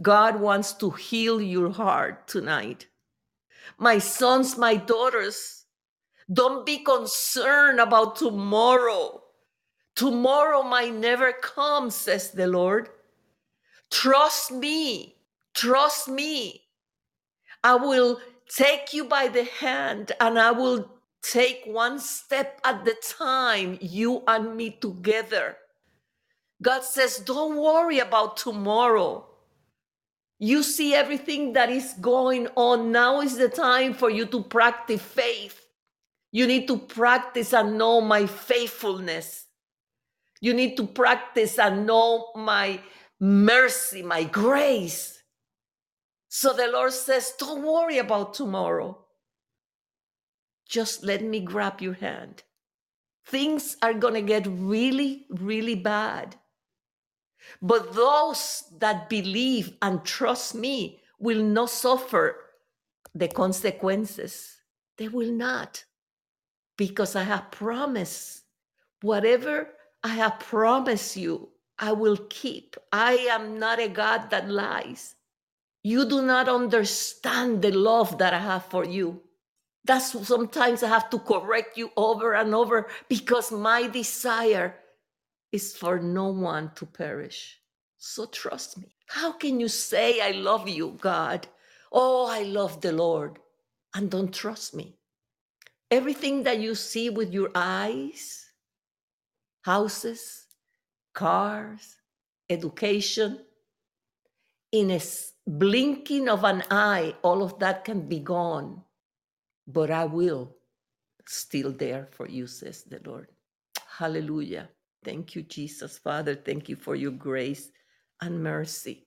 God wants to heal your heart tonight. My sons, my daughters, don't be concerned about tomorrow. Tomorrow might never come, says the Lord. Trust me. Trust me. I will take you by the hand and I will take one step at the time, you and me together. God says, Don't worry about tomorrow. You see everything that is going on. Now is the time for you to practice faith. You need to practice and know my faithfulness. You need to practice and know my mercy, my grace. So the Lord says, Don't worry about tomorrow. Just let me grab your hand. Things are going to get really, really bad. But those that believe and trust me will not suffer the consequences. They will not. Because I have promised whatever I have promised you, I will keep. I am not a God that lies. You do not understand the love that I have for you. That's sometimes I have to correct you over and over because my desire is for no one to perish. So trust me. How can you say, I love you, God? Oh, I love the Lord, and don't trust me? Everything that you see with your eyes, houses, cars, education, in a blinking of an eye, all of that can be gone. But I will still there for you, says the Lord. Hallelujah. Thank you, Jesus. Father, thank you for your grace and mercy.